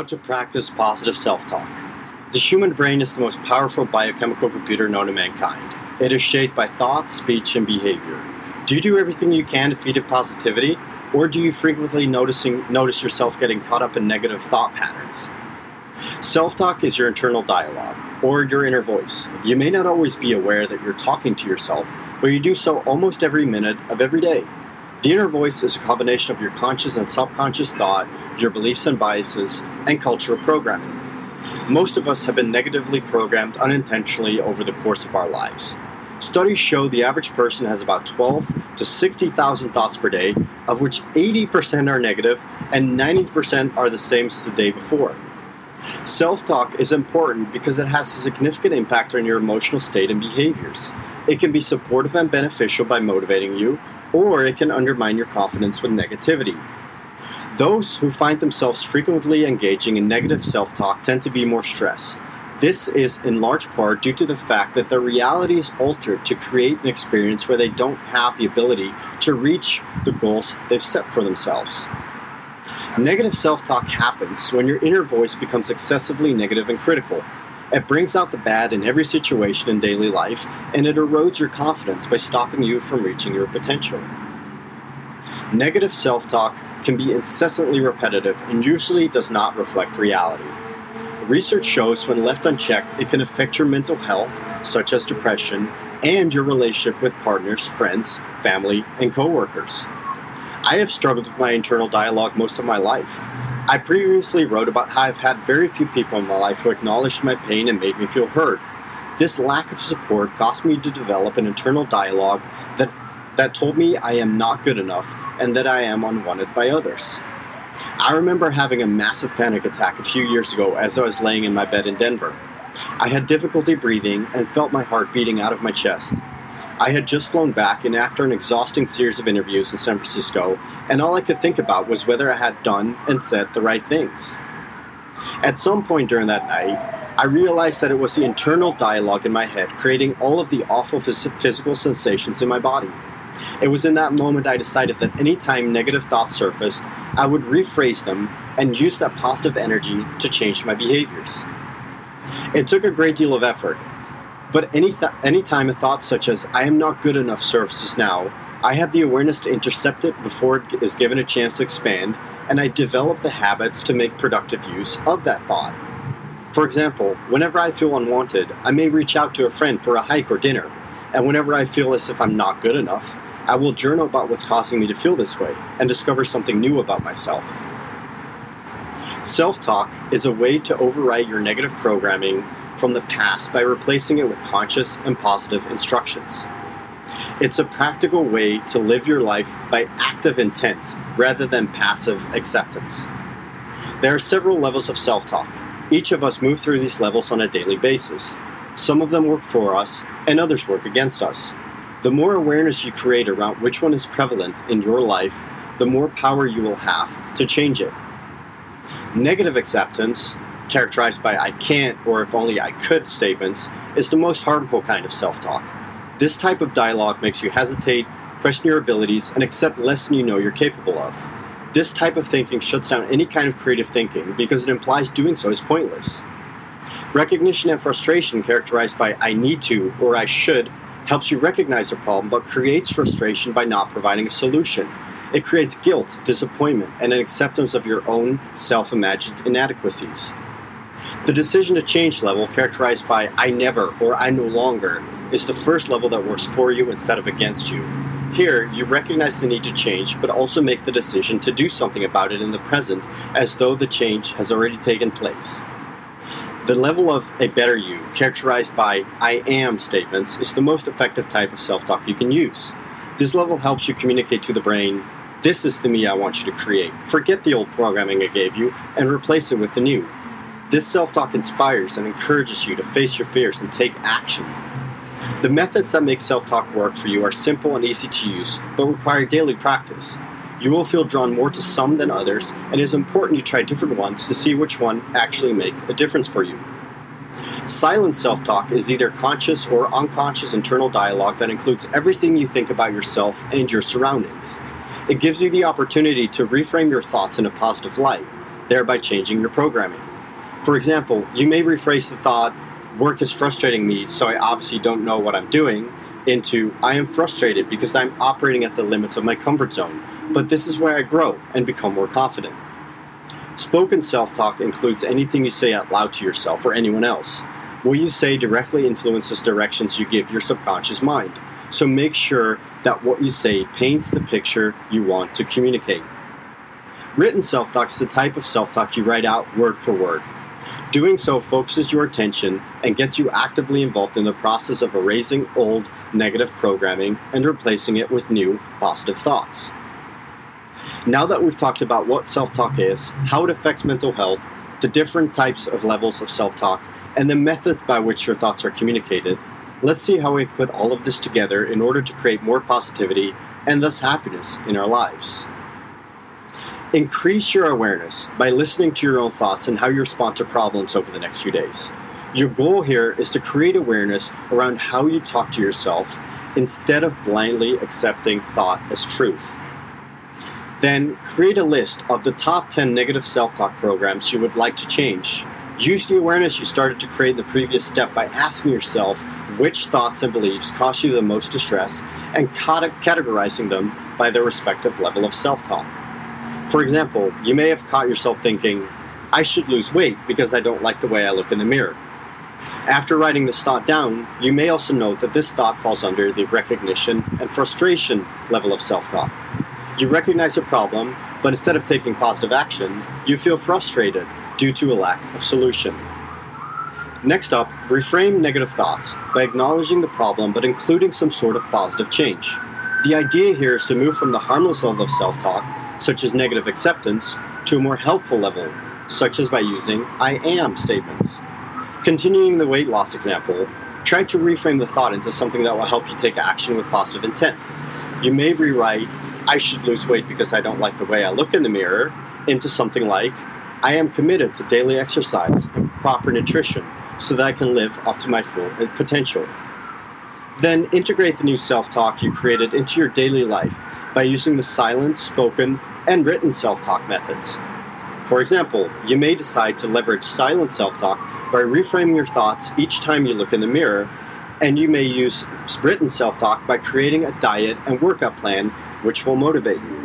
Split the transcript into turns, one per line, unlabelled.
How to practice positive self talk. The human brain is the most powerful biochemical computer known to mankind. It is shaped by thought, speech, and behavior. Do you do everything you can to feed it positivity, or do you frequently noticing, notice yourself getting caught up in negative thought patterns? Self talk is your internal dialogue, or your inner voice. You may not always be aware that you're talking to yourself, but you do so almost every minute of every day. The inner voice is a combination of your conscious and subconscious thought, your beliefs and biases, and cultural programming. Most of us have been negatively programmed unintentionally over the course of our lives. Studies show the average person has about 12 to 60,000 thoughts per day, of which 80% are negative and 90% are the same as the day before. Self talk is important because it has a significant impact on your emotional state and behaviors. It can be supportive and beneficial by motivating you, or it can undermine your confidence with negativity. Those who find themselves frequently engaging in negative self talk tend to be more stressed. This is in large part due to the fact that their reality is altered to create an experience where they don't have the ability to reach the goals they've set for themselves. Negative self talk happens when your inner voice becomes excessively negative and critical. It brings out the bad in every situation in daily life, and it erodes your confidence by stopping you from reaching your potential. Negative self talk can be incessantly repetitive and usually does not reflect reality. Research shows when left unchecked, it can affect your mental health, such as depression, and your relationship with partners, friends, family, and coworkers. I have struggled with my internal dialogue most of my life. I previously wrote about how I've had very few people in my life who acknowledged my pain and made me feel heard. This lack of support caused me to develop an internal dialogue that, that told me I am not good enough and that I am unwanted by others. I remember having a massive panic attack a few years ago as I was laying in my bed in Denver. I had difficulty breathing and felt my heart beating out of my chest. I had just flown back, and after an exhausting series of interviews in San Francisco, and all I could think about was whether I had done and said the right things. At some point during that night, I realized that it was the internal dialogue in my head creating all of the awful phys- physical sensations in my body. It was in that moment I decided that anytime negative thoughts surfaced, I would rephrase them and use that positive energy to change my behaviors. It took a great deal of effort, but any th- anytime a thought such as "I am not good enough" surfaces now, I have the awareness to intercept it before it is given a chance to expand, and I develop the habits to make productive use of that thought. For example, whenever I feel unwanted, I may reach out to a friend for a hike or dinner, and whenever I feel as if I'm not good enough, I will journal about what's causing me to feel this way and discover something new about myself. Self talk is a way to overwrite your negative programming from the past by replacing it with conscious and positive instructions. It's a practical way to live your life by active intent rather than passive acceptance. There are several levels of self talk. Each of us move through these levels on a daily basis. Some of them work for us, and others work against us. The more awareness you create around which one is prevalent in your life, the more power you will have to change it. Negative acceptance characterized by I can't or if only I could statements, is the most harmful kind of self talk. This type of dialogue makes you hesitate, question your abilities, and accept less than you know you're capable of. This type of thinking shuts down any kind of creative thinking because it implies doing so is pointless. Recognition and frustration, characterized by I need to or I should, helps you recognize a problem but creates frustration by not providing a solution. It creates guilt, disappointment, and an acceptance of your own self imagined inadequacies. The decision to change level, characterized by I never or I no longer, is the first level that works for you instead of against you. Here, you recognize the need to change, but also make the decision to do something about it in the present as though the change has already taken place. The level of a better you, characterized by I am statements, is the most effective type of self talk you can use. This level helps you communicate to the brain this is the me I want you to create. Forget the old programming I gave you and replace it with the new. This self talk inspires and encourages you to face your fears and take action. The methods that make self talk work for you are simple and easy to use, but require daily practice. You will feel drawn more to some than others, and it is important you try different ones to see which one actually make a difference for you. Silent self talk is either conscious or unconscious internal dialogue that includes everything you think about yourself and your surroundings. It gives you the opportunity to reframe your thoughts in a positive light thereby changing your programming. For example, you may rephrase the thought, work is frustrating me, so I obviously don't know what I'm doing, into I am frustrated because I'm operating at the limits of my comfort zone, but this is where I grow and become more confident. Spoken self talk includes anything you say out loud to yourself or anyone else. What you say directly influences directions you give your subconscious mind, so make sure that what you say paints the picture you want to communicate. Written self talk is the type of self talk you write out word for word. Doing so focuses your attention and gets you actively involved in the process of erasing old negative programming and replacing it with new positive thoughts. Now that we've talked about what self talk is, how it affects mental health, the different types of levels of self talk, and the methods by which your thoughts are communicated, let's see how we can put all of this together in order to create more positivity and thus happiness in our lives. Increase your awareness by listening to your own thoughts and how you respond to problems over the next few days. Your goal here is to create awareness around how you talk to yourself instead of blindly accepting thought as truth. Then create a list of the top 10 negative self talk programs you would like to change. Use the awareness you started to create in the previous step by asking yourself which thoughts and beliefs cause you the most distress and categorizing them by their respective level of self talk. For example, you may have caught yourself thinking, I should lose weight because I don't like the way I look in the mirror. After writing this thought down, you may also note that this thought falls under the recognition and frustration level of self talk. You recognize a problem, but instead of taking positive action, you feel frustrated due to a lack of solution. Next up, reframe negative thoughts by acknowledging the problem but including some sort of positive change. The idea here is to move from the harmless level of self talk such as negative acceptance, to a more helpful level, such as by using I am statements. Continuing the weight loss example, try to reframe the thought into something that will help you take action with positive intent. You may rewrite, I should lose weight because I don't like the way I look in the mirror, into something like, I am committed to daily exercise and proper nutrition so that I can live up to my full potential. Then integrate the new self talk you created into your daily life by using the silent, spoken, and written self talk methods. For example, you may decide to leverage silent self talk by reframing your thoughts each time you look in the mirror, and you may use written self talk by creating a diet and workout plan which will motivate you.